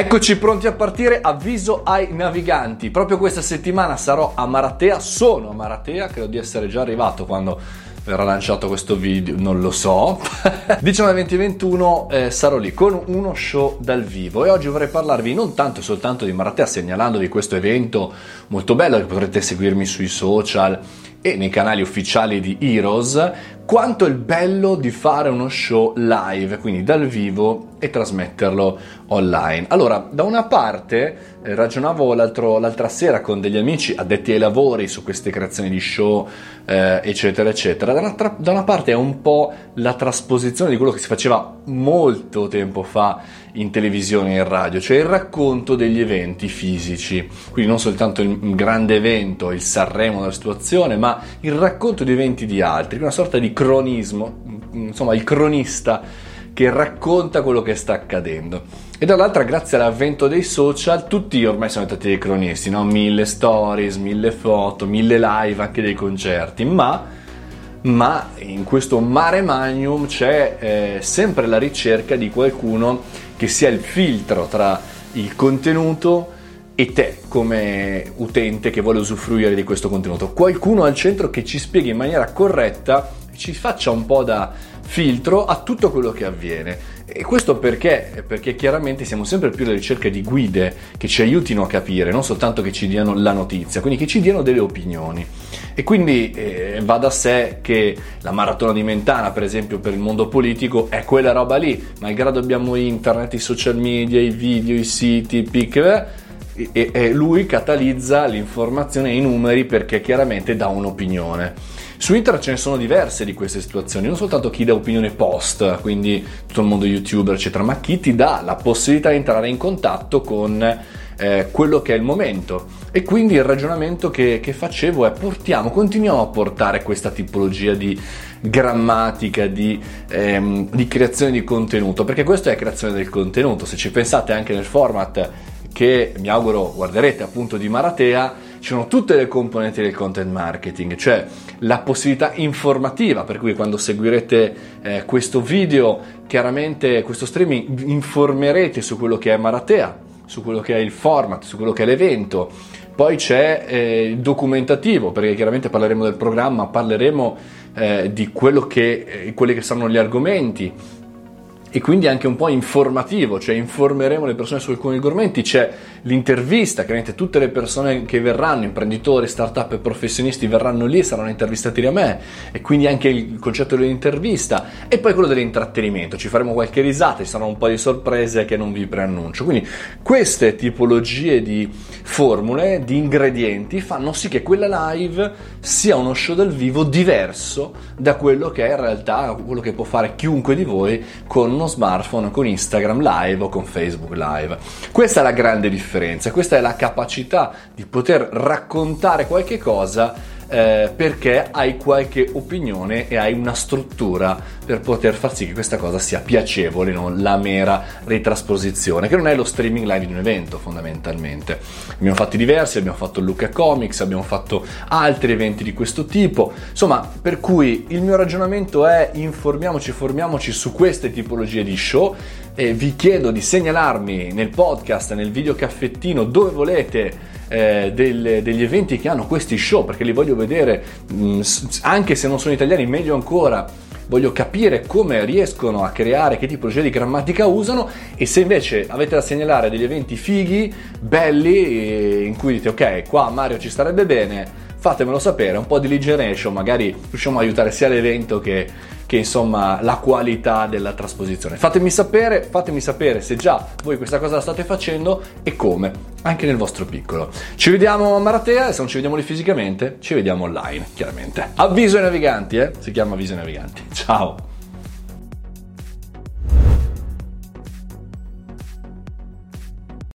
Eccoci pronti a partire, avviso ai naviganti. Proprio questa settimana sarò a Maratea, sono a Maratea, credo di essere già arrivato quando verrà lanciato questo video, non lo so. 19, 20, 21 eh, sarò lì con uno show dal vivo e oggi vorrei parlarvi non tanto e soltanto di Maratea, segnalandovi questo evento molto bello che potrete seguirmi sui social e nei canali ufficiali di Heroes, quanto il bello di fare uno show live, quindi dal vivo e trasmetterlo online. Allora, da una parte eh, ragionavo l'altra sera con degli amici addetti ai lavori su queste creazioni di show, eh, eccetera, eccetera. Da da una parte è un po' la trasposizione di quello che si faceva molto tempo fa in televisione e in radio, cioè il racconto degli eventi fisici, quindi non soltanto il grande evento, il Sanremo della situazione, ma il racconto di eventi di altri, una sorta di cronismo, insomma il cronista che racconta quello che sta accadendo. E dall'altra, grazie all'avvento dei social, tutti ormai sono diventati dei cronisti, no? mille stories, mille foto, mille live anche dei concerti, ma ma in questo mare magnum c'è eh, sempre la ricerca di qualcuno che sia il filtro tra il contenuto e te come utente che vuole usufruire di questo contenuto. Qualcuno al centro che ci spieghi in maniera corretta ci faccia un po' da filtro a tutto quello che avviene. E questo perché? Perché chiaramente siamo sempre più alla ricerca di guide che ci aiutino a capire, non soltanto che ci diano la notizia, quindi che ci diano delle opinioni. E quindi eh, va da sé che la maratona di Mentana, per esempio, per il mondo politico è quella roba lì, malgrado abbiamo internet, i social media, i video, i siti, i pic, e, e lui catalizza l'informazione e i numeri perché chiaramente dà un'opinione. Su internet ce ne sono diverse di queste situazioni, non soltanto chi dà opinione post, quindi tutto il mondo youtuber, eccetera, ma chi ti dà la possibilità di entrare in contatto con eh, quello che è il momento. E quindi il ragionamento che, che facevo è portiamo, continuiamo a portare questa tipologia di grammatica, di, ehm, di creazione di contenuto, perché questa è creazione del contenuto. Se ci pensate anche nel format che mi auguro guarderete appunto di Maratea, ci sono tutte le componenti del content marketing, cioè la possibilità informativa, per cui quando seguirete eh, questo video, chiaramente questo streaming, informerete su quello che è Maratea, su quello che è il format, su quello che è l'evento. Poi c'è eh, il documentativo, perché chiaramente parleremo del programma, parleremo eh, di che, eh, quelli che saranno gli argomenti, e quindi anche un po' informativo, cioè informeremo le persone su alcuni argomenti, c'è l'intervista, chiaramente tutte le persone che verranno, imprenditori, start-up e professionisti verranno lì e saranno intervistati da me e quindi anche il concetto dell'intervista e poi quello dell'intrattenimento, ci faremo qualche risata, ci saranno un po' di sorprese che non vi preannuncio. Quindi queste tipologie di formule, di ingredienti fanno sì che quella live sia uno show dal vivo diverso da quello che è in realtà quello che può fare chiunque di voi con uno smartphone, con Instagram Live o con Facebook Live. Questa è la grande differenza, questa è la capacità di poter raccontare qualche cosa eh, perché hai qualche opinione e hai una struttura per poter far sì che questa cosa sia piacevole, non la mera ritrasposizione, che non è lo streaming live di un evento fondamentalmente. Abbiamo fatti diversi, abbiamo fatto Luca Comics, abbiamo fatto altri eventi di questo tipo, insomma, per cui il mio ragionamento è informiamoci, formiamoci su queste tipologie di show e vi chiedo di segnalarmi nel podcast, nel video caffettino dove volete eh, del, degli eventi che hanno questi show perché li voglio vedere mh, mm, anche se non sono italiani meglio ancora voglio capire come riescono a creare, che tipologia di grammatica usano e se invece avete da segnalare degli eventi fighi, belli, in cui dite ok, qua Mario ci starebbe bene, fatemelo sapere, un po' di lead generation, magari riusciamo a aiutare sia l'evento che che insomma la qualità della trasposizione. Fatemi sapere, fatemi sapere se già voi questa cosa la state facendo e come, anche nel vostro piccolo. Ci vediamo a Maratea e se non ci vediamo lì fisicamente, ci vediamo online, chiaramente. Avviso ai naviganti, eh? Si chiama avviso ai naviganti. Ciao!